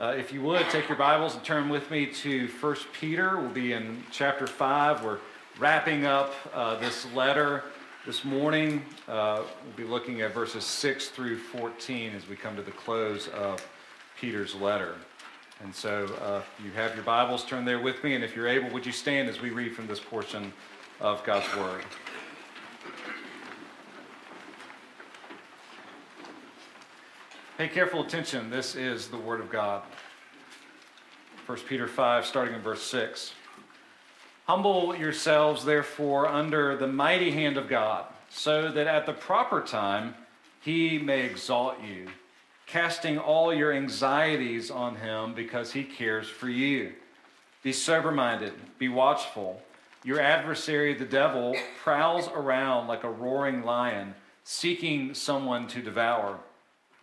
Uh, if you would, take your Bibles and turn with me to 1 Peter. We'll be in chapter 5. We're wrapping up uh, this letter this morning. Uh, we'll be looking at verses 6 through 14 as we come to the close of Peter's letter. And so, uh, if you have your Bibles, turn there with me. And if you're able, would you stand as we read from this portion of God's Word? Pay careful attention. This is the Word of God. 1 Peter 5, starting in verse 6. Humble yourselves, therefore, under the mighty hand of God, so that at the proper time he may exalt you, casting all your anxieties on him because he cares for you. Be sober minded, be watchful. Your adversary, the devil, prowls around like a roaring lion, seeking someone to devour.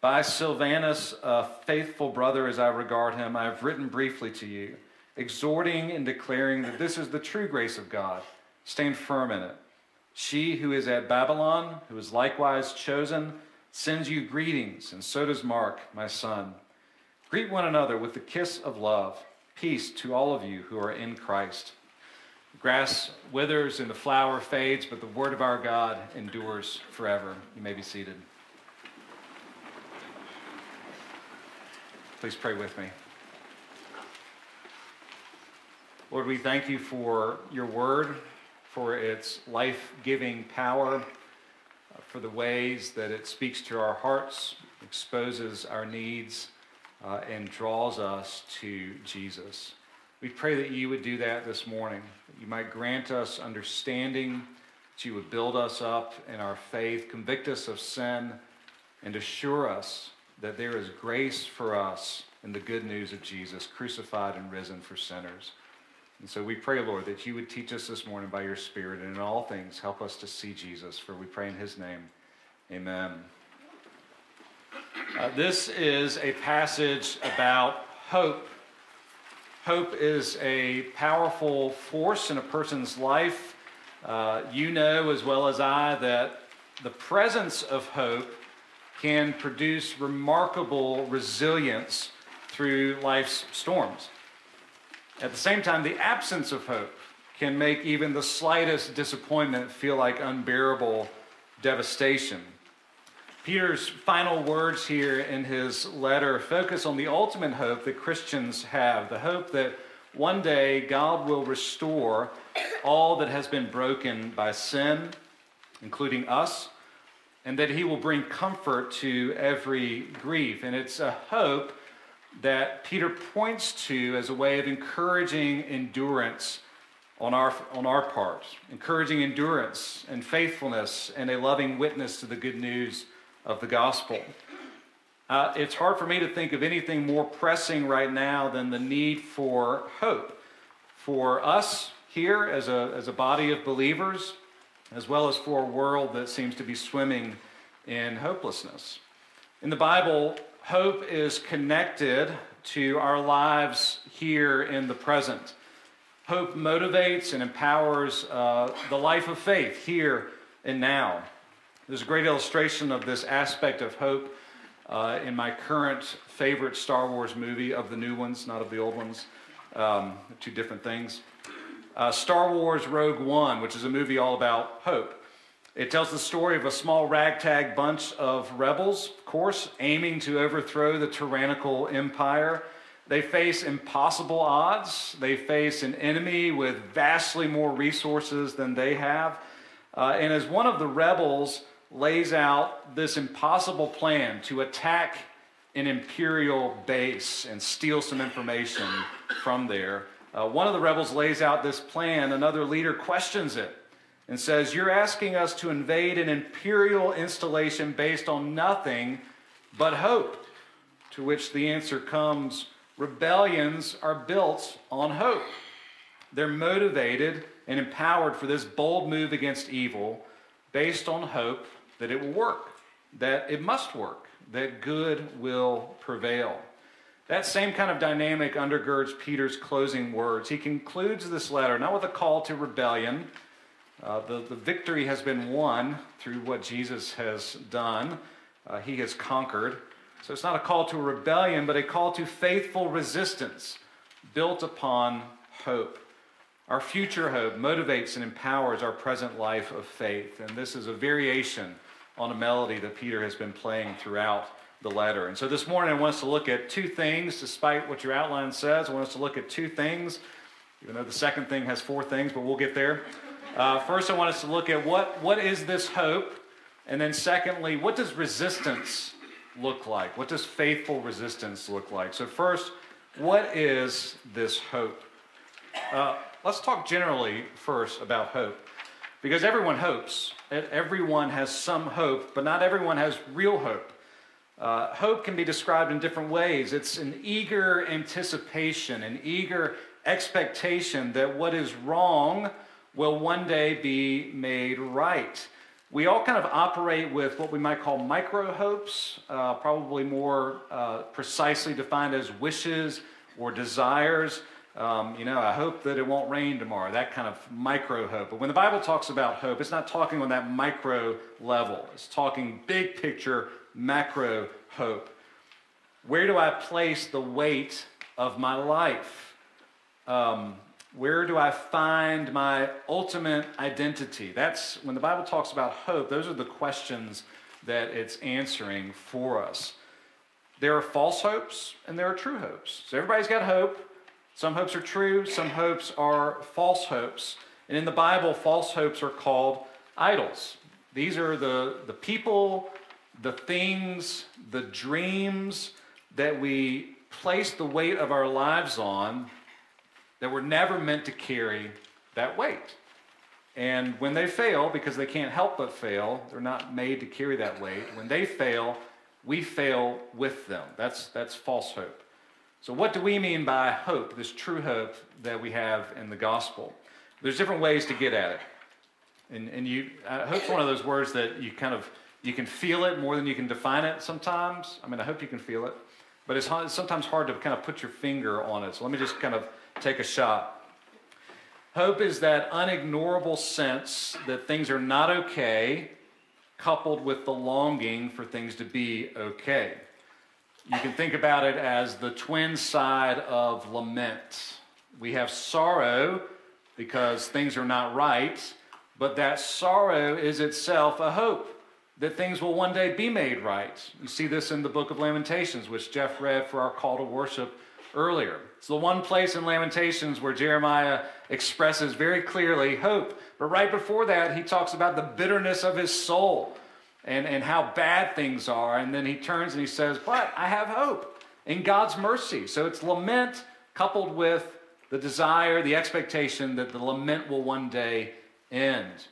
By Silvanus, a faithful brother as I regard him, I have written briefly to you, exhorting and declaring that this is the true grace of God. Stand firm in it. She who is at Babylon, who is likewise chosen, sends you greetings, and so does Mark, my son. Greet one another with the kiss of love. Peace to all of you who are in Christ. Grass withers and the flower fades, but the word of our God endures forever. You may be seated. Please pray with me. Lord, we thank you for your word, for its life giving power, for the ways that it speaks to our hearts, exposes our needs, uh, and draws us to Jesus. We pray that you would do that this morning, that you might grant us understanding, that you would build us up in our faith, convict us of sin, and assure us that there is grace for us in the good news of Jesus, crucified and risen for sinners. And so we pray, Lord, that you would teach us this morning by your Spirit, and in all things help us to see Jesus, for we pray in his name. Amen. Uh, this is a passage about hope. Hope is a powerful force in a person's life. Uh, you know as well as I that the presence of hope can produce remarkable resilience through life's storms. At the same time, the absence of hope can make even the slightest disappointment feel like unbearable devastation. Peter's final words here in his letter focus on the ultimate hope that Christians have the hope that one day God will restore all that has been broken by sin, including us and that he will bring comfort to every grief. And it's a hope that Peter points to as a way of encouraging endurance on our, on our part, encouraging endurance and faithfulness and a loving witness to the good news of the gospel. Uh, it's hard for me to think of anything more pressing right now than the need for hope for us here as a, as a body of believers as well as for a world that seems to be swimming in hopelessness. In the Bible, hope is connected to our lives here in the present. Hope motivates and empowers uh, the life of faith here and now. There's a great illustration of this aspect of hope uh, in my current favorite Star Wars movie of the new ones, not of the old ones. Um, two different things uh, Star Wars Rogue One, which is a movie all about hope. It tells the story of a small ragtag bunch of rebels, of course, aiming to overthrow the tyrannical empire. They face impossible odds. They face an enemy with vastly more resources than they have. Uh, and as one of the rebels lays out this impossible plan to attack an imperial base and steal some information from there, uh, one of the rebels lays out this plan, another leader questions it and says, You're asking us to invade an imperial installation based on nothing but hope. To which the answer comes, Rebellions are built on hope. They're motivated and empowered for this bold move against evil based on hope that it will work, that it must work, that good will prevail. That same kind of dynamic undergirds Peter's closing words. He concludes this letter not with a call to rebellion. Uh, the, the victory has been won through what Jesus has done, uh, he has conquered. So it's not a call to rebellion, but a call to faithful resistance built upon hope. Our future hope motivates and empowers our present life of faith. And this is a variation on a melody that Peter has been playing throughout the letter. And so this morning I want us to look at two things, despite what your outline says. I want us to look at two things, even though the second thing has four things, but we'll get there. Uh, first, I want us to look at what, what is this hope? And then, secondly, what does resistance look like? What does faithful resistance look like? So, first, what is this hope? Uh, let's talk generally first about hope. Because everyone hopes. Everyone has some hope, but not everyone has real hope. Uh, hope can be described in different ways. It's an eager anticipation, an eager expectation that what is wrong will one day be made right. We all kind of operate with what we might call micro hopes, uh, probably more uh, precisely defined as wishes or desires. Um, you know, I hope that it won't rain tomorrow, that kind of micro hope. But when the Bible talks about hope, it's not talking on that micro level, it's talking big picture, macro hope. Where do I place the weight of my life? Um, where do I find my ultimate identity? That's when the Bible talks about hope, those are the questions that it's answering for us. There are false hopes and there are true hopes. So everybody's got hope. Some hopes are true, some hopes are false hopes. And in the Bible, false hopes are called idols. These are the, the people, the things, the dreams that we place the weight of our lives on that were never meant to carry that weight. And when they fail, because they can't help but fail, they're not made to carry that weight. When they fail, we fail with them. That's, that's false hope. So, what do we mean by hope, this true hope that we have in the gospel? There's different ways to get at it. And, and you, uh, hope's one of those words that you kind of, you can feel it more than you can define it sometimes. I mean, I hope you can feel it. But it's, it's sometimes hard to kind of put your finger on it. So let me just kind of take a shot. Hope is that unignorable sense that things are not okay, coupled with the longing for things to be okay. You can think about it as the twin side of lament. We have sorrow because things are not right, but that sorrow is itself a hope that things will one day be made right. You see this in the book of Lamentations, which Jeff read for our call to worship earlier. It's the one place in Lamentations where Jeremiah expresses very clearly hope. But right before that, he talks about the bitterness of his soul and, and how bad things are. And then he turns and he says, But I have hope in God's mercy. So it's lament coupled with the desire, the expectation that the lament will one day end.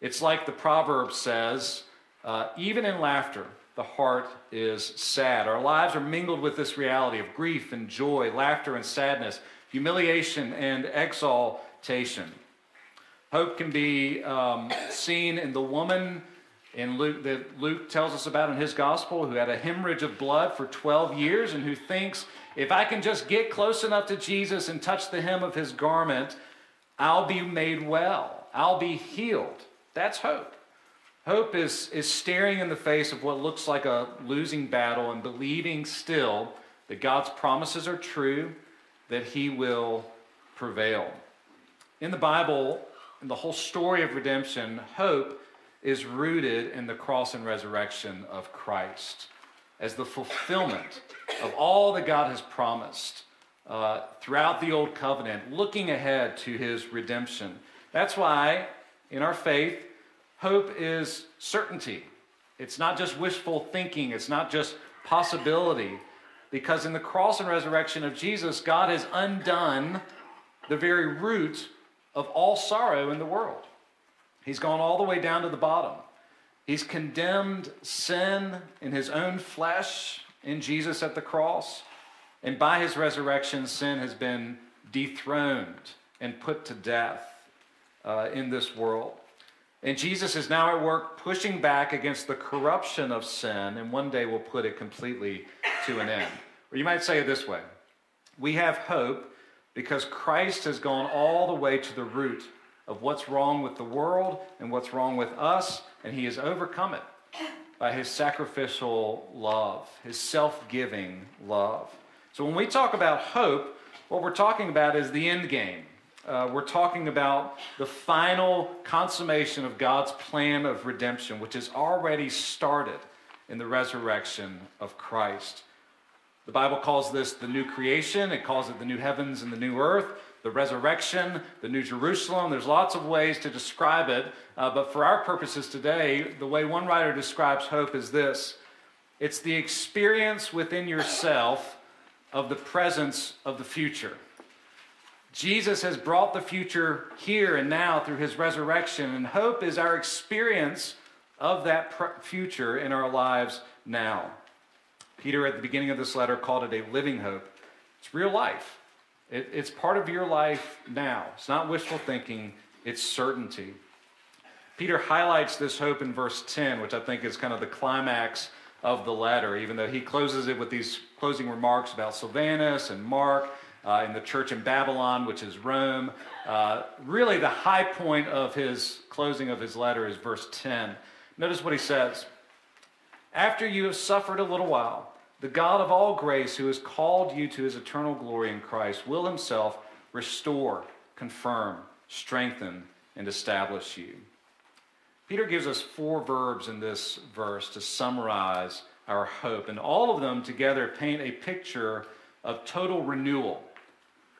It's like the proverb says uh, even in laughter, the heart is sad. Our lives are mingled with this reality of grief and joy, laughter and sadness, humiliation and exaltation. Hope can be um, seen in the woman in Luke that Luke tells us about in his gospel who had a hemorrhage of blood for 12 years and who thinks if I can just get close enough to Jesus and touch the hem of his garment, I'll be made well. I'll be healed. That's hope. Hope is, is staring in the face of what looks like a losing battle and believing still that God's promises are true, that he will prevail. In the Bible, in the whole story of redemption, hope is rooted in the cross and resurrection of Christ as the fulfillment of all that God has promised uh, throughout the Old Covenant, looking ahead to his redemption. That's why in our faith, hope is certainty. It's not just wishful thinking, it's not just possibility. Because in the cross and resurrection of Jesus, God has undone the very root of all sorrow in the world. He's gone all the way down to the bottom. He's condemned sin in his own flesh in Jesus at the cross. And by his resurrection, sin has been dethroned and put to death uh, in this world. And Jesus is now at work pushing back against the corruption of sin, and one day will put it completely to an end. Or you might say it this way We have hope because Christ has gone all the way to the root of what's wrong with the world and what's wrong with us, and he has overcome it by his sacrificial love, his self giving love. So when we talk about hope, what we're talking about is the end game. Uh, we're talking about the final consummation of God's plan of redemption, which has already started in the resurrection of Christ. The Bible calls this the new creation, it calls it the new heavens and the new earth, the resurrection, the new Jerusalem. There's lots of ways to describe it, uh, but for our purposes today, the way one writer describes hope is this it's the experience within yourself of the presence of the future. Jesus has brought the future here and now through his resurrection, and hope is our experience of that future in our lives now. Peter, at the beginning of this letter, called it a living hope. It's real life, it, it's part of your life now. It's not wishful thinking, it's certainty. Peter highlights this hope in verse 10, which I think is kind of the climax of the letter, even though he closes it with these closing remarks about Silvanus and Mark uh, in the church in Babylon, which is Rome. Uh, really, the high point of his closing of his letter is verse 10. Notice what he says After you have suffered a little while, the God of all grace, who has called you to his eternal glory in Christ, will himself restore, confirm, strengthen, and establish you. Peter gives us four verbs in this verse to summarize our hope, and all of them together paint a picture of total renewal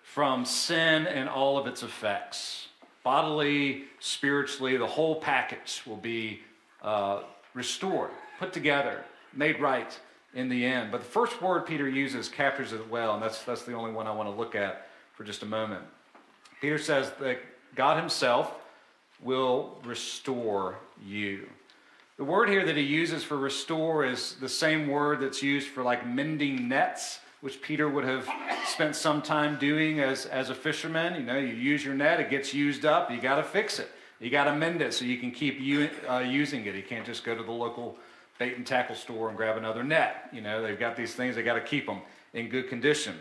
from sin and all of its effects. Bodily, spiritually, the whole package will be uh, restored, put together, made right in the end. But the first word Peter uses captures it well, and that's, that's the only one I want to look at for just a moment. Peter says that God Himself will restore you. The word here that he uses for restore is the same word that's used for like mending nets which Peter would have spent some time doing as, as a fisherman. You know, you use your net, it gets used up, you got to fix it. You got to mend it so you can keep u- uh, using it. You can't just go to the local bait and tackle store and grab another net. You know, they've got these things, they got to keep them in good condition.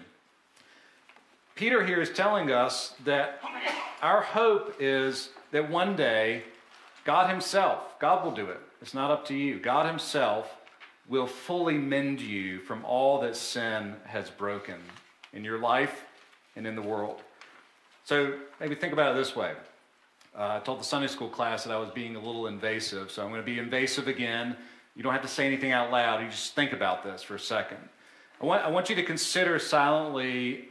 Peter here is telling us that our hope is that one day God Himself, God will do it. It's not up to you. God Himself will fully mend you from all that sin has broken in your life and in the world. So maybe think about it this way. Uh, I told the Sunday school class that I was being a little invasive, so I'm going to be invasive again. You don't have to say anything out loud, you just think about this for a second. I want, I want you to consider silently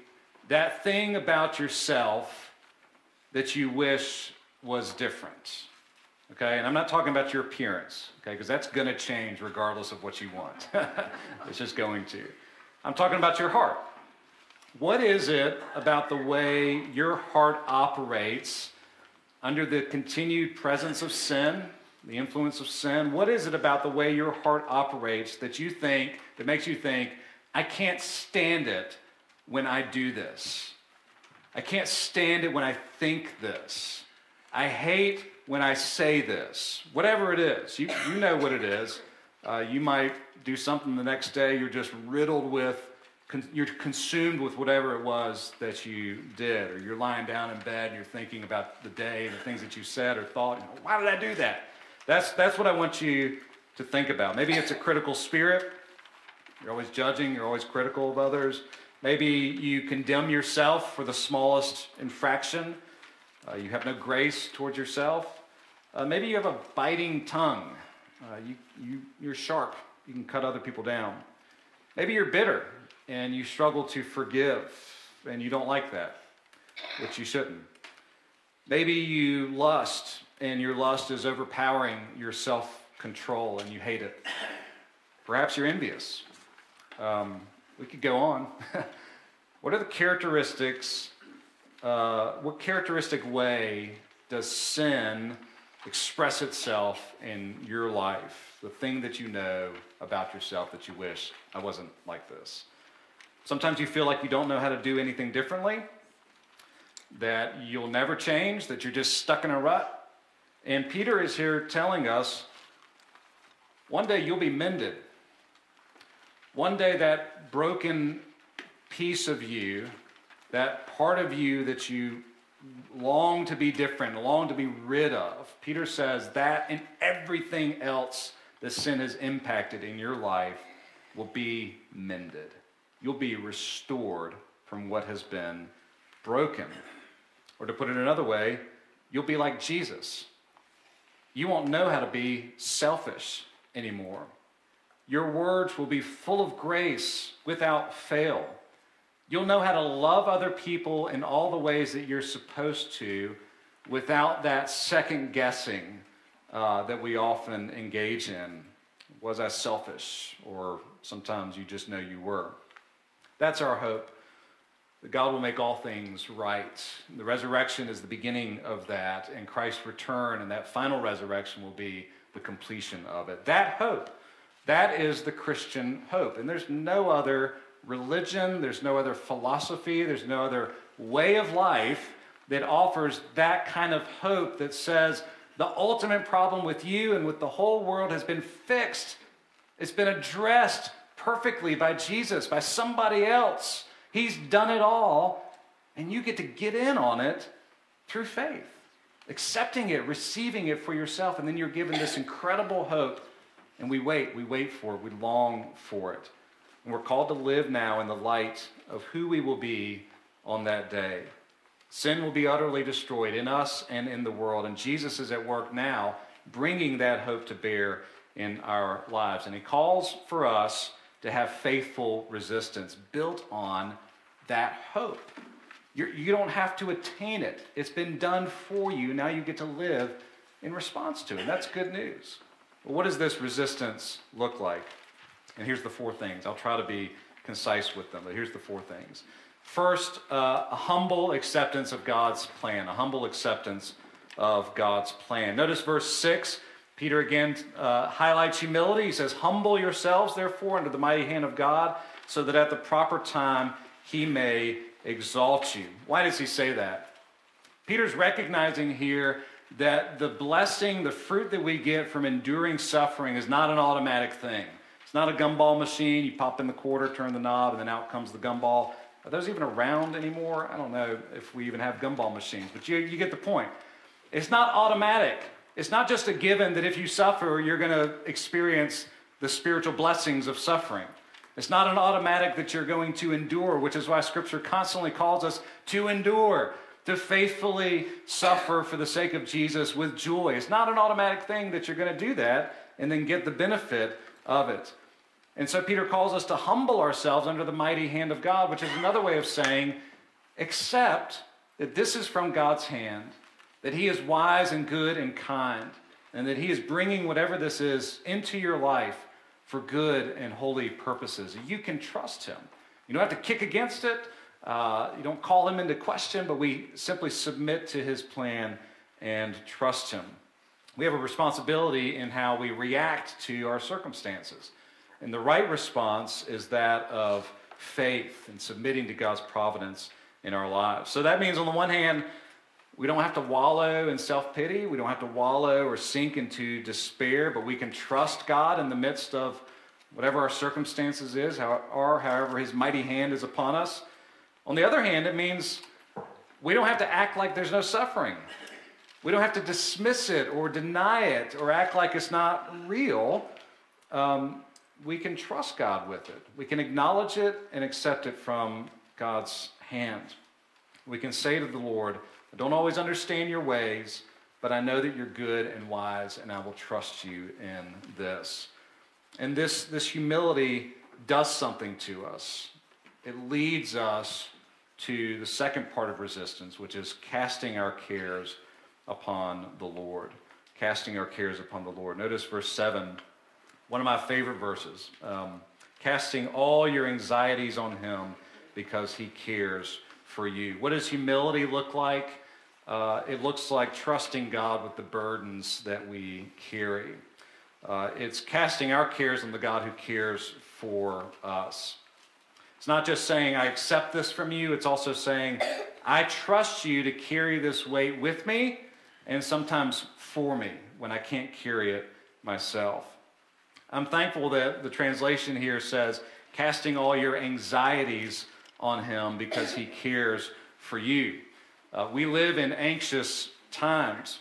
that thing about yourself that you wish was different. Okay, and I'm not talking about your appearance, okay, because that's going to change regardless of what you want. it's just going to. I'm talking about your heart. What is it about the way your heart operates under the continued presence of sin, the influence of sin? What is it about the way your heart operates that you think, that makes you think, I can't stand it when I do this? I can't stand it when I think this. I hate when I say this, whatever it is, you, you know what it is. Uh, you might do something the next day, you're just riddled with, con- you're consumed with whatever it was that you did, or you're lying down in bed and you're thinking about the day and the things that you said or thought. You know, Why did I do that? That's, that's what I want you to think about. Maybe it's a critical spirit. You're always judging, you're always critical of others. Maybe you condemn yourself for the smallest infraction. Uh, you have no grace towards yourself. Uh, maybe you have a biting tongue. Uh, you, you, you're sharp. You can cut other people down. Maybe you're bitter and you struggle to forgive and you don't like that, which you shouldn't. Maybe you lust and your lust is overpowering your self control and you hate it. Perhaps you're envious. Um, we could go on. what are the characteristics uh, what characteristic way does sin express itself in your life? The thing that you know about yourself that you wish I wasn't like this. Sometimes you feel like you don't know how to do anything differently. that you'll never change, that you're just stuck in a rut. And Peter is here telling us one day you'll be mended. One day that broken piece of you, that part of you that you long to be different, long to be rid of, Peter says that and everything else that sin has impacted in your life will be mended. You'll be restored from what has been broken. Or to put it another way, you'll be like Jesus. You won't know how to be selfish anymore. Your words will be full of grace without fail. You'll know how to love other people in all the ways that you're supposed to without that second guessing uh, that we often engage in. Was I selfish? Or sometimes you just know you were. That's our hope. That God will make all things right. The resurrection is the beginning of that, and Christ's return and that final resurrection will be the completion of it. That hope, that is the Christian hope. And there's no other religion, there's no other philosophy, there's no other way of life that offers that kind of hope that says the ultimate problem with you and with the whole world has been fixed. It's been addressed perfectly by Jesus, by somebody else. He's done it all, and you get to get in on it through faith, accepting it, receiving it for yourself, and then you're given this incredible hope. And we wait, we wait for it, we long for it. And we're called to live now in the light of who we will be on that day. Sin will be utterly destroyed in us and in the world, and Jesus is at work now, bringing that hope to bear in our lives. And He calls for us to have faithful resistance built on that hope. You're, you do not have to attain it, it's been done for you. Now you get to live in response to it. And That's good news. What does this resistance look like? And here's the four things. I'll try to be concise with them, but here's the four things. First, uh, a humble acceptance of God's plan, a humble acceptance of God's plan. Notice verse 6 Peter again uh, highlights humility. He says, Humble yourselves, therefore, under the mighty hand of God, so that at the proper time he may exalt you. Why does he say that? Peter's recognizing here that the blessing, the fruit that we get from enduring suffering is not an automatic thing. It's not a gumball machine. You pop in the quarter, turn the knob, and then out comes the gumball. Are those even around anymore? I don't know if we even have gumball machines, but you, you get the point. It's not automatic. It's not just a given that if you suffer, you're going to experience the spiritual blessings of suffering. It's not an automatic that you're going to endure, which is why Scripture constantly calls us to endure, to faithfully suffer for the sake of Jesus with joy. It's not an automatic thing that you're going to do that and then get the benefit of it. And so Peter calls us to humble ourselves under the mighty hand of God, which is another way of saying, accept that this is from God's hand that He is wise and good and kind, and that He is bringing whatever this is into your life for good and holy purposes. You can trust Him. You don't have to kick against it, uh, you don't call Him into question, but we simply submit to His plan and trust Him. We have a responsibility in how we react to our circumstances. And the right response is that of faith and submitting to God's providence in our lives. So that means, on the one hand, we don't have to wallow in self pity. We don't have to wallow or sink into despair, but we can trust God in the midst of whatever our circumstances is, or however His mighty hand is upon us. On the other hand, it means we don't have to act like there's no suffering. We don't have to dismiss it or deny it or act like it's not real. Um, we can trust God with it. We can acknowledge it and accept it from God's hand. We can say to the Lord, I don't always understand your ways, but I know that you're good and wise, and I will trust you in this. And this, this humility does something to us. It leads us to the second part of resistance, which is casting our cares upon the Lord. Casting our cares upon the Lord. Notice verse 7, one of my favorite verses. Um, casting all your anxieties on him because he cares for you. What does humility look like? Uh, it looks like trusting God with the burdens that we carry. Uh, it's casting our cares on the God who cares for us. It's not just saying, I accept this from you, it's also saying, I trust you to carry this weight with me and sometimes for me when I can't carry it myself. I'm thankful that the translation here says, casting all your anxieties on him because he cares for you. Uh, we live in anxious times.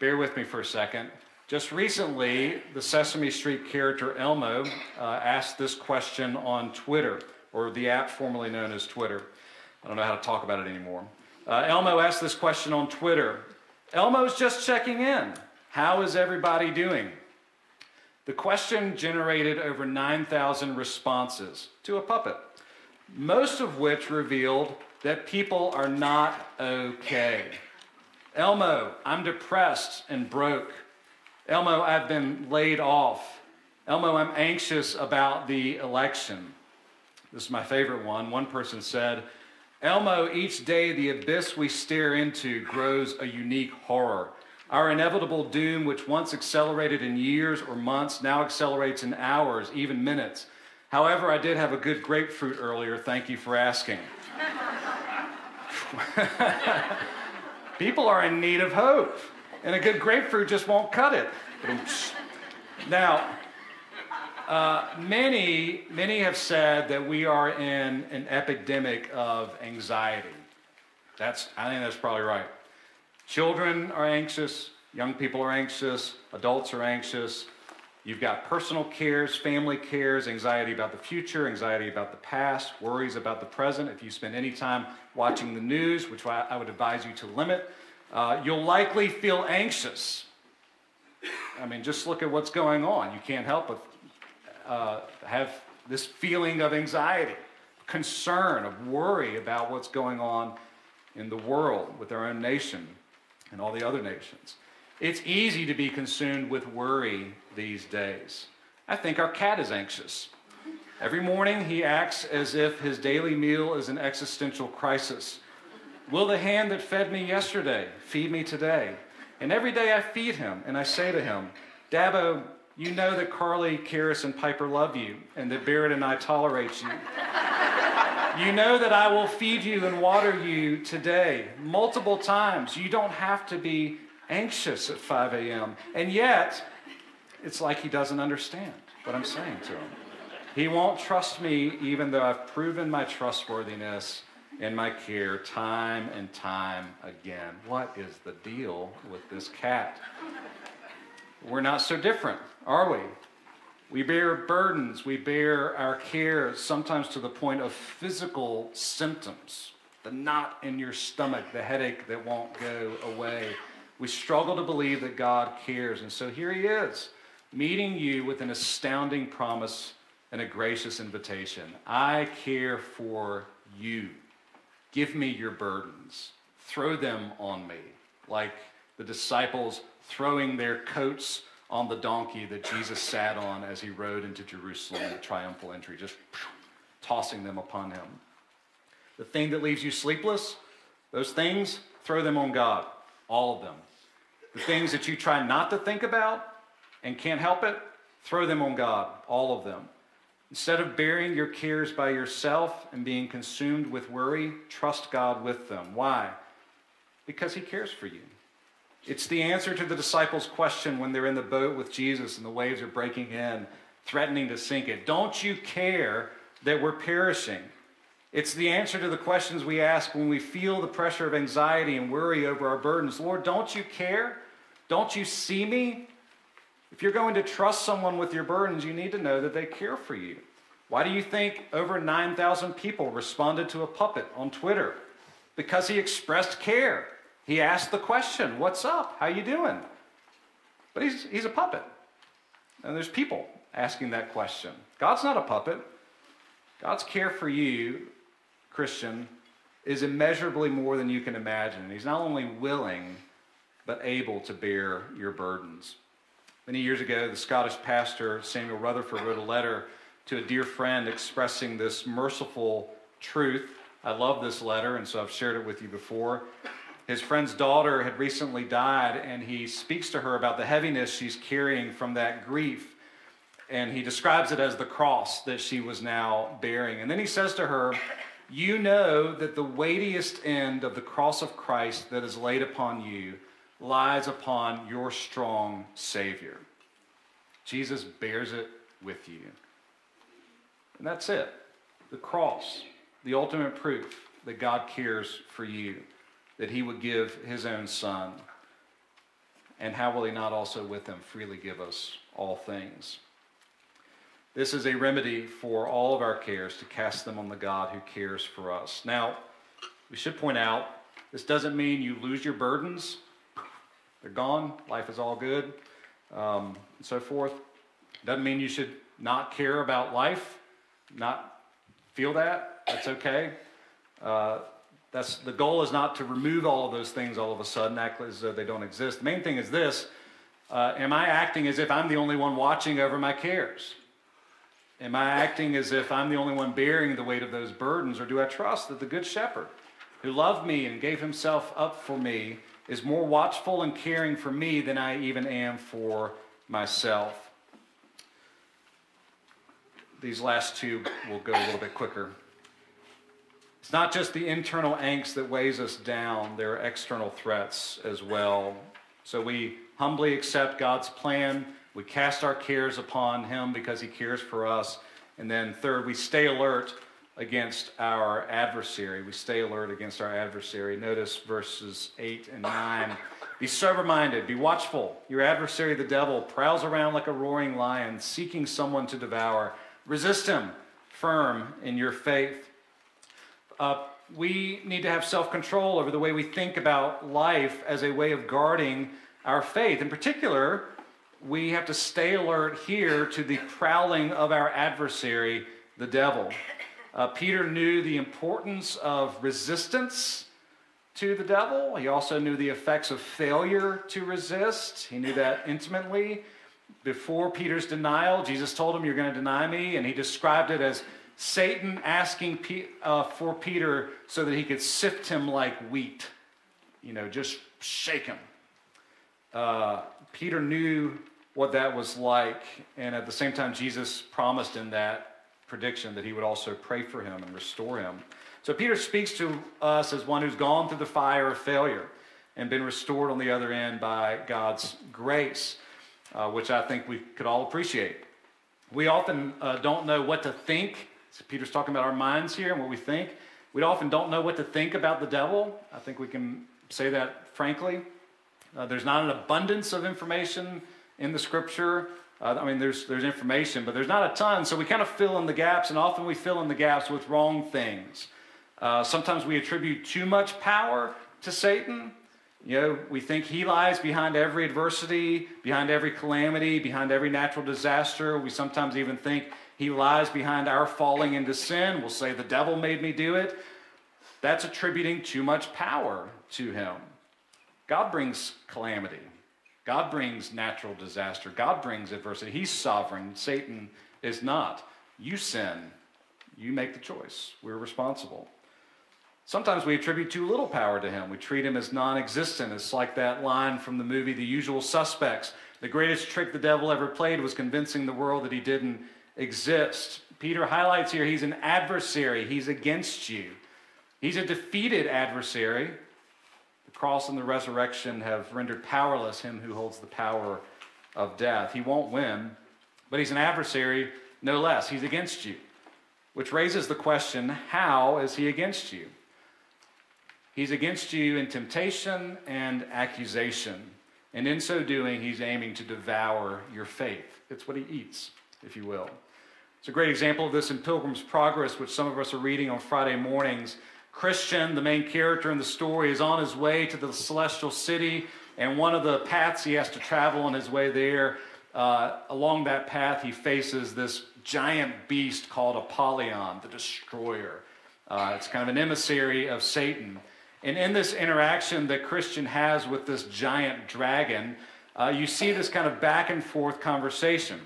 Bear with me for a second. Just recently, the Sesame Street character Elmo uh, asked this question on Twitter, or the app formerly known as Twitter. I don't know how to talk about it anymore. Uh, Elmo asked this question on Twitter. Elmo's just checking in. How is everybody doing? The question generated over 9,000 responses to a puppet, most of which revealed that people are not okay. Elmo, I'm depressed and broke. Elmo, I've been laid off. Elmo, I'm anxious about the election. This is my favorite one. One person said, Elmo, each day the abyss we stare into grows a unique horror. Our inevitable doom, which once accelerated in years or months, now accelerates in hours, even minutes. However, I did have a good grapefruit earlier. Thank you for asking. People are in need of hope, and a good grapefruit just won't cut it. Now, uh, many, many have said that we are in an epidemic of anxiety. That's, I think that's probably right. Children are anxious, young people are anxious, adults are anxious. You've got personal cares, family cares, anxiety about the future, anxiety about the past, worries about the present. If you spend any time watching the news, which I would advise you to limit, uh, you'll likely feel anxious. I mean, just look at what's going on. You can't help but uh, have this feeling of anxiety, concern, of worry about what's going on in the world with our own nation and all the other nations. It's easy to be consumed with worry these days. I think our cat is anxious. Every morning, he acts as if his daily meal is an existential crisis. Will the hand that fed me yesterday feed me today? And every day I feed him, and I say to him, Dabo, you know that Carly, Karis, and Piper love you, and that Barrett and I tolerate you. You know that I will feed you and water you today multiple times. You don't have to be anxious at 5 a.m. And yet, it's like he doesn't understand what I'm saying to him. He won't trust me even though I've proven my trustworthiness and my care time and time again. What is the deal with this cat? We're not so different, are we? We bear burdens, we bear our cares, sometimes to the point of physical symptoms the knot in your stomach, the headache that won't go away. We struggle to believe that God cares. And so here He is, meeting you with an astounding promise and a gracious invitation. I care for you. Give me your burdens, throw them on me, like the disciples throwing their coats on the donkey that Jesus sat on as he rode into Jerusalem in the triumphal entry, just tossing them upon him. The thing that leaves you sleepless, those things, throw them on God, all of them. The things that you try not to think about and can't help it, throw them on God, all of them. Instead of bearing your cares by yourself and being consumed with worry, trust God with them. Why? Because He cares for you. It's the answer to the disciples' question when they're in the boat with Jesus and the waves are breaking in, threatening to sink it. Don't you care that we're perishing? It's the answer to the questions we ask when we feel the pressure of anxiety and worry over our burdens. Lord, don't you care? Don't you see me? If you're going to trust someone with your burdens, you need to know that they care for you. Why do you think over 9,000 people responded to a puppet on Twitter? Because he expressed care. He asked the question, "What's up? How you doing?" But he's he's a puppet. And there's people asking that question. God's not a puppet. God's care for you, Christian, is immeasurably more than you can imagine. He's not only willing, but able to bear your burdens. Many years ago, the Scottish pastor Samuel Rutherford wrote a letter to a dear friend expressing this merciful truth. I love this letter, and so I've shared it with you before. His friend's daughter had recently died, and he speaks to her about the heaviness she's carrying from that grief. And he describes it as the cross that she was now bearing. And then he says to her, you know that the weightiest end of the cross of Christ that is laid upon you lies upon your strong Savior. Jesus bears it with you. And that's it. The cross, the ultimate proof that God cares for you, that He would give His own Son. And how will He not also with Him freely give us all things? This is a remedy for all of our cares to cast them on the God who cares for us. Now, we should point out this doesn't mean you lose your burdens, they're gone, life is all good, um, and so forth. Doesn't mean you should not care about life, not feel that. That's okay. Uh, that's the goal is not to remove all of those things all of a sudden, act as though they don't exist. The main thing is this: uh, Am I acting as if I'm the only one watching over my cares? Am I acting as if I'm the only one bearing the weight of those burdens, or do I trust that the Good Shepherd, who loved me and gave himself up for me, is more watchful and caring for me than I even am for myself? These last two will go a little bit quicker. It's not just the internal angst that weighs us down, there are external threats as well. So we humbly accept God's plan we cast our cares upon him because he cares for us. And then, third, we stay alert against our adversary. We stay alert against our adversary. Notice verses 8 and 9. Be sober minded, be watchful. Your adversary, the devil, prowls around like a roaring lion, seeking someone to devour. Resist him, firm in your faith. Uh, we need to have self control over the way we think about life as a way of guarding our faith. In particular, we have to stay alert here to the prowling of our adversary, the devil. Uh, Peter knew the importance of resistance to the devil. He also knew the effects of failure to resist. He knew that intimately. Before Peter's denial, Jesus told him, You're going to deny me. And he described it as Satan asking uh, for Peter so that he could sift him like wheat, you know, just shake him. Uh, Peter knew what that was like, and at the same time, Jesus promised in that prediction that he would also pray for him and restore him. So Peter speaks to us as one who's gone through the fire of failure and been restored on the other end by God's grace, uh, which I think we could all appreciate. We often uh, don't know what to think. So Peter's talking about our minds here and what we think. We often don't know what to think about the devil. I think we can say that frankly. Uh, there's not an abundance of information in the scripture. Uh, I mean, there's, there's information, but there's not a ton. So we kind of fill in the gaps, and often we fill in the gaps with wrong things. Uh, sometimes we attribute too much power to Satan. You know, we think he lies behind every adversity, behind every calamity, behind every natural disaster. We sometimes even think he lies behind our falling into sin. We'll say, the devil made me do it. That's attributing too much power to him. God brings calamity. God brings natural disaster. God brings adversity. He's sovereign. Satan is not. You sin. You make the choice. We're responsible. Sometimes we attribute too little power to him. We treat him as non existent. It's like that line from the movie The Usual Suspects. The greatest trick the devil ever played was convincing the world that he didn't exist. Peter highlights here he's an adversary, he's against you. He's a defeated adversary The cross and the resurrection have rendered powerless him who holds the power of death. He won't win, but he's an adversary no less. He's against you, which raises the question how is he against you? He's against you in temptation and accusation. And in so doing, he's aiming to devour your faith. It's what he eats, if you will. It's a great example of this in Pilgrim's Progress, which some of us are reading on Friday mornings. Christian, the main character in the story, is on his way to the celestial city, and one of the paths he has to travel on his way there, uh, along that path, he faces this giant beast called Apollyon, the destroyer. Uh, it's kind of an emissary of Satan. And in this interaction that Christian has with this giant dragon, uh, you see this kind of back and forth conversation.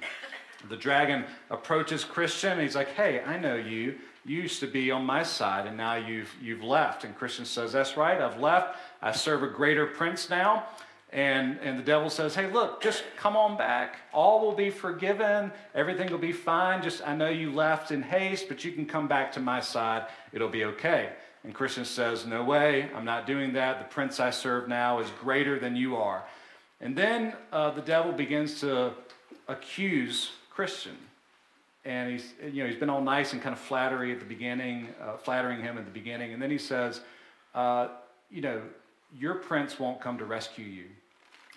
The dragon approaches Christian, and he's like, Hey, I know you you used to be on my side and now you've, you've left. And Christian says, That's right, I've left. I serve a greater prince now. And, and the devil says, Hey, look, just come on back. All will be forgiven. Everything will be fine. Just, I know you left in haste, but you can come back to my side. It'll be okay. And Christian says, No way. I'm not doing that. The prince I serve now is greater than you are. And then uh, the devil begins to accuse Christian. And he's, you know, he's been all nice and kind of flattery at the beginning, uh, flattering him at the beginning. And then he says, uh, you know, your prince won't come to rescue you.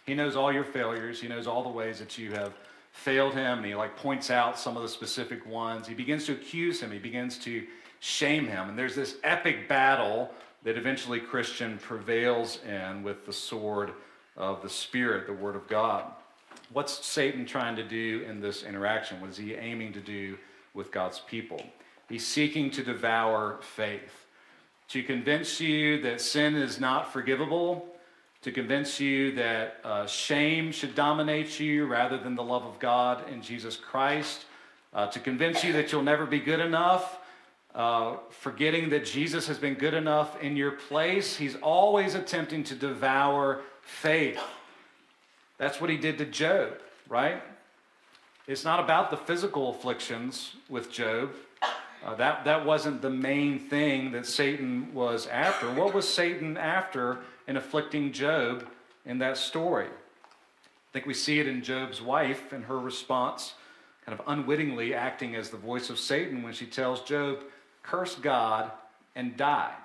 He knows all your failures. He knows all the ways that you have failed him. And he like points out some of the specific ones. He begins to accuse him. He begins to shame him. And there's this epic battle that eventually Christian prevails in with the sword of the Spirit, the Word of God. What's Satan trying to do in this interaction? What is he aiming to do with God's people? He's seeking to devour faith, to convince you that sin is not forgivable, to convince you that uh, shame should dominate you rather than the love of God in Jesus Christ, uh, to convince you that you'll never be good enough, uh, forgetting that Jesus has been good enough in your place. He's always attempting to devour faith. That's what he did to Job, right? It's not about the physical afflictions with Job. Uh, that, that wasn't the main thing that Satan was after. What was Satan after in afflicting Job in that story? I think we see it in Job's wife and her response, kind of unwittingly acting as the voice of Satan when she tells Job, Curse God and die.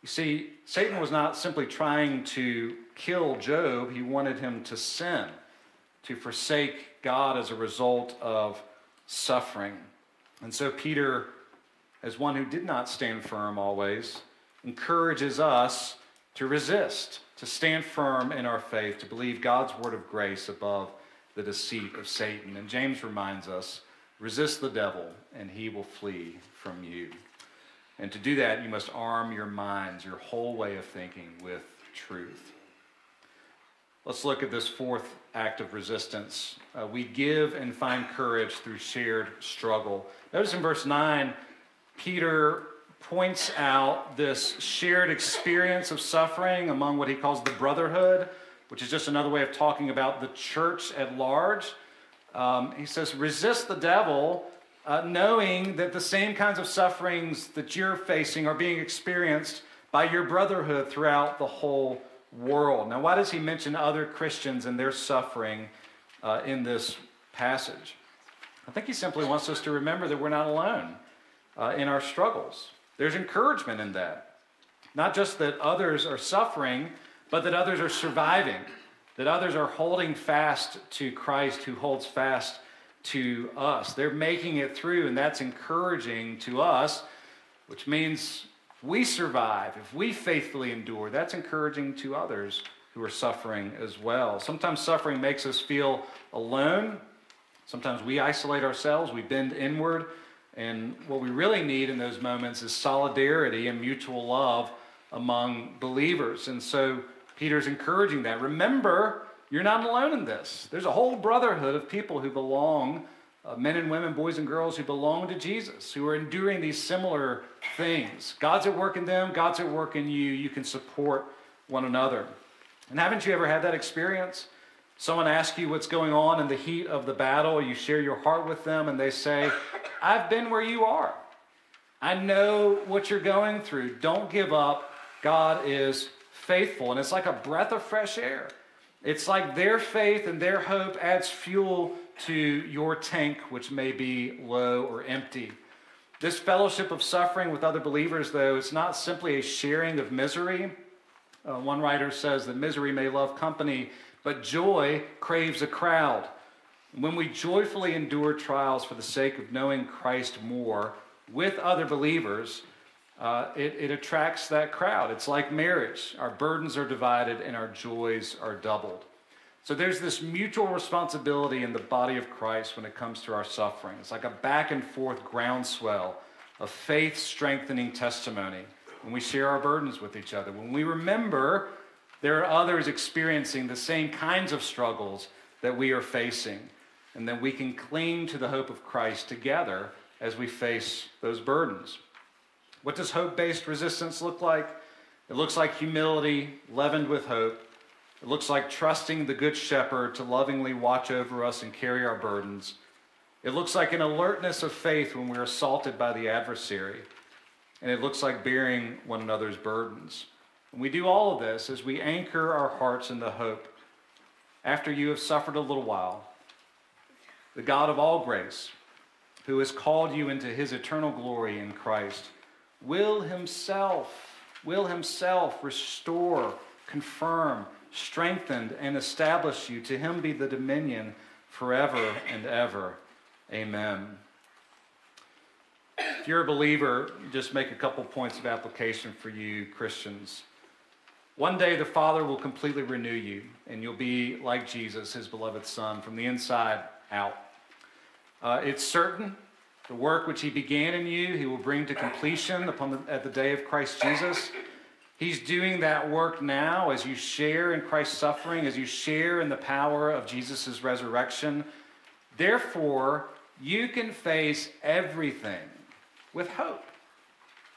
You see, Satan was not simply trying to kill Job, he wanted him to sin, to forsake God as a result of suffering. And so Peter, as one who did not stand firm always, encourages us to resist, to stand firm in our faith, to believe God's word of grace above the deceit of Satan. And James reminds us resist the devil, and he will flee from you. And to do that, you must arm your minds, your whole way of thinking, with truth. Let's look at this fourth act of resistance. Uh, we give and find courage through shared struggle. Notice in verse 9, Peter points out this shared experience of suffering among what he calls the brotherhood, which is just another way of talking about the church at large. Um, he says, resist the devil, uh, knowing that the same kinds of sufferings that you're facing are being experienced by your brotherhood throughout the whole world. Now, why does he mention other Christians and their suffering uh, in this passage? I think he simply wants us to remember that we're not alone uh, in our struggles. There's encouragement in that. Not just that others are suffering, but that others are surviving, that others are holding fast to Christ who holds fast to us. They're making it through, and that's encouraging to us, which means we survive, if we faithfully endure, that's encouraging to others who are suffering as well. Sometimes suffering makes us feel alone. Sometimes we isolate ourselves, we bend inward. And what we really need in those moments is solidarity and mutual love among believers. And so Peter's encouraging that. Remember, you're not alone in this. There's a whole brotherhood of people who belong uh, men and women, boys and girls who belong to Jesus, who are enduring these similar things. God's at work in them, God's at work in you. You can support one another. And haven't you ever had that experience? Someone asks you what's going on in the heat of the battle, you share your heart with them, and they say, I've been where you are. I know what you're going through. Don't give up. God is faithful. And it's like a breath of fresh air. It's like their faith and their hope adds fuel to your tank, which may be low or empty. This fellowship of suffering with other believers, though, is not simply a sharing of misery. Uh, one writer says that misery may love company, but joy craves a crowd. When we joyfully endure trials for the sake of knowing Christ more with other believers, uh, it, it attracts that crowd. It's like marriage. Our burdens are divided and our joys are doubled. So there's this mutual responsibility in the body of Christ when it comes to our suffering. It's like a back and forth groundswell of faith strengthening testimony when we share our burdens with each other. When we remember there are others experiencing the same kinds of struggles that we are facing, and then we can cling to the hope of Christ together as we face those burdens. What does hope based resistance look like? It looks like humility leavened with hope. It looks like trusting the Good Shepherd to lovingly watch over us and carry our burdens. It looks like an alertness of faith when we're assaulted by the adversary. And it looks like bearing one another's burdens. And we do all of this as we anchor our hearts in the hope. After you have suffered a little while, the God of all grace, who has called you into his eternal glory in Christ, will himself, will himself restore, confirm, strengthen, and establish you. To him be the dominion forever and ever. Amen. If you're a believer, just make a couple points of application for you, Christians. One day the Father will completely renew you, and you'll be like Jesus, his beloved Son, from the inside out. Uh, it's certain the work which he began in you, he will bring to completion upon the, at the day of Christ Jesus. He's doing that work now as you share in Christ's suffering, as you share in the power of Jesus' resurrection. Therefore, you can face everything with hope,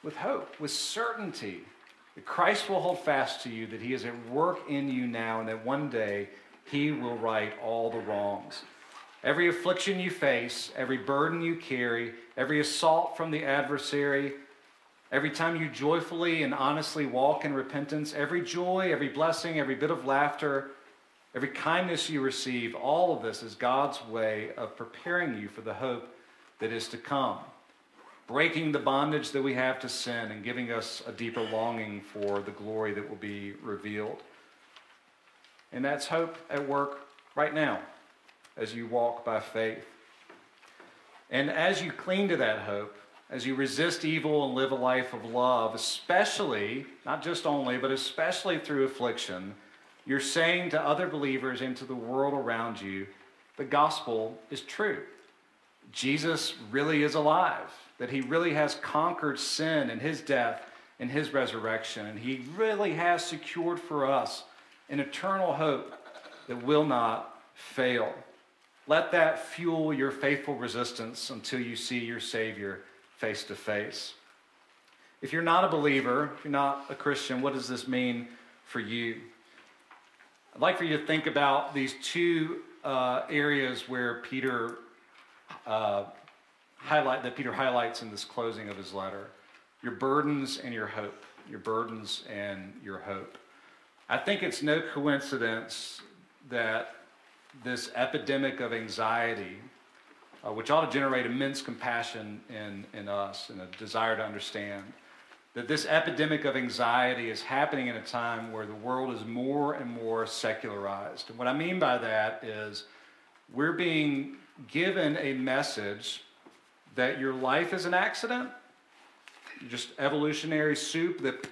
with hope, with certainty that Christ will hold fast to you, that he is at work in you now, and that one day he will right all the wrongs. Every affliction you face, every burden you carry, every assault from the adversary, every time you joyfully and honestly walk in repentance, every joy, every blessing, every bit of laughter, every kindness you receive, all of this is God's way of preparing you for the hope that is to come, breaking the bondage that we have to sin and giving us a deeper longing for the glory that will be revealed. And that's hope at work right now as you walk by faith. And as you cling to that hope, as you resist evil and live a life of love, especially, not just only, but especially through affliction, you're saying to other believers and to the world around you, the gospel is true. Jesus really is alive, that he really has conquered sin in his death and his resurrection, and he really has secured for us an eternal hope that will not fail. Let that fuel your faithful resistance until you see your Savior face to face. If you're not a believer, if you're not a Christian, what does this mean for you? I'd like for you to think about these two uh, areas where Peter uh, highlight that Peter highlights in this closing of his letter: your burdens and your hope. Your burdens and your hope. I think it's no coincidence that this epidemic of anxiety, uh, which ought to generate immense compassion in, in us and a desire to understand, that this epidemic of anxiety is happening in a time where the world is more and more secularized. And what I mean by that is we're being given a message that your life is an accident, just evolutionary soup that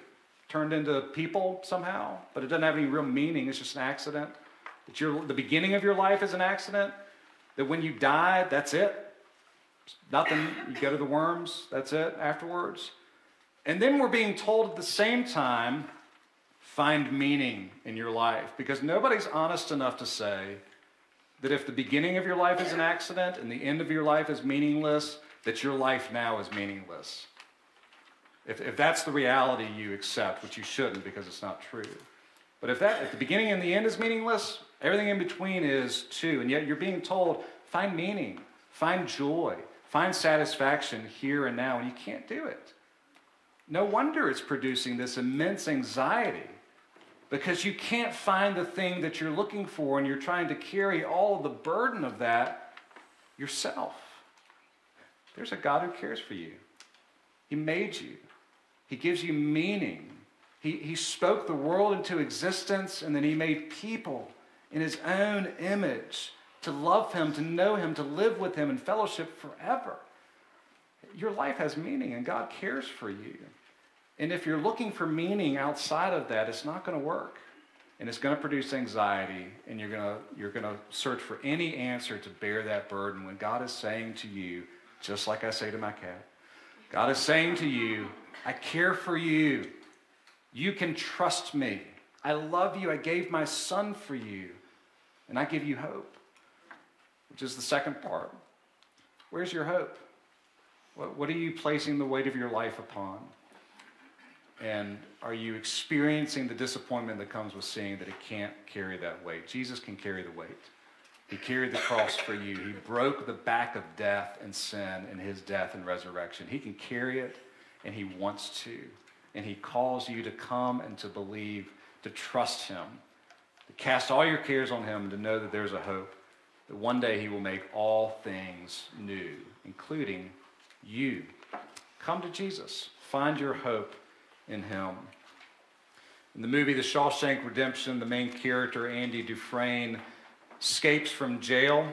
turned into people somehow, but it doesn't have any real meaning, it's just an accident that your, the beginning of your life is an accident, that when you die, that's it. Nothing, you go to the worms, that's it afterwards. And then we're being told at the same time, find meaning in your life. Because nobody's honest enough to say that if the beginning of your life is an accident and the end of your life is meaningless, that your life now is meaningless. If, if that's the reality you accept, which you shouldn't because it's not true. But if that if the beginning and the end is meaningless, Everything in between is too. And yet you're being told, find meaning, find joy, find satisfaction here and now, and you can't do it. No wonder it's producing this immense anxiety because you can't find the thing that you're looking for and you're trying to carry all the burden of that yourself. There's a God who cares for you. He made you, He gives you meaning. He, he spoke the world into existence and then He made people in his own image, to love him, to know him, to live with him in fellowship forever. Your life has meaning and God cares for you. And if you're looking for meaning outside of that, it's not going to work. And it's going to produce anxiety, and you're going to, you're going to search for any answer to bear that burden when God is saying to you, just like I say to my cat, God is saying to you, I care for you. You can trust me. I love you. I gave my son for you. And I give you hope, which is the second part. Where's your hope? What, what are you placing the weight of your life upon? And are you experiencing the disappointment that comes with seeing that it can't carry that weight? Jesus can carry the weight. He carried the cross for you. He broke the back of death and sin in his death and resurrection. He can carry it, and he wants to. And he calls you to come and to believe, to trust him, to cast all your cares on him, and to know that there's a hope that one day he will make all things new, including you. Come to Jesus. Find your hope in him. In the movie The Shawshank Redemption, the main character, Andy Dufresne, escapes from jail.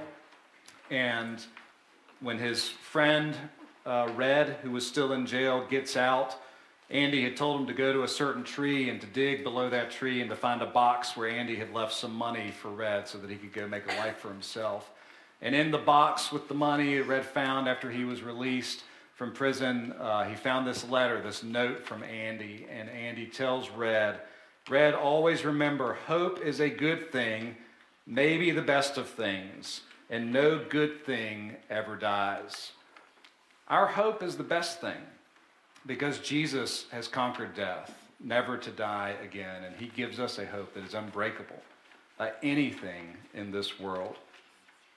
And when his friend, uh, Red, who was still in jail, gets out, Andy had told him to go to a certain tree and to dig below that tree and to find a box where Andy had left some money for Red so that he could go make a life for himself. And in the box with the money Red found after he was released from prison, uh, he found this letter, this note from Andy. And Andy tells Red, Red, always remember hope is a good thing, maybe the best of things, and no good thing ever dies. Our hope is the best thing because Jesus has conquered death, never to die again, and he gives us a hope that is unbreakable by anything in this world.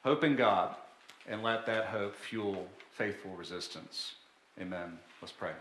Hope in God, and let that hope fuel faithful resistance. Amen. Let's pray.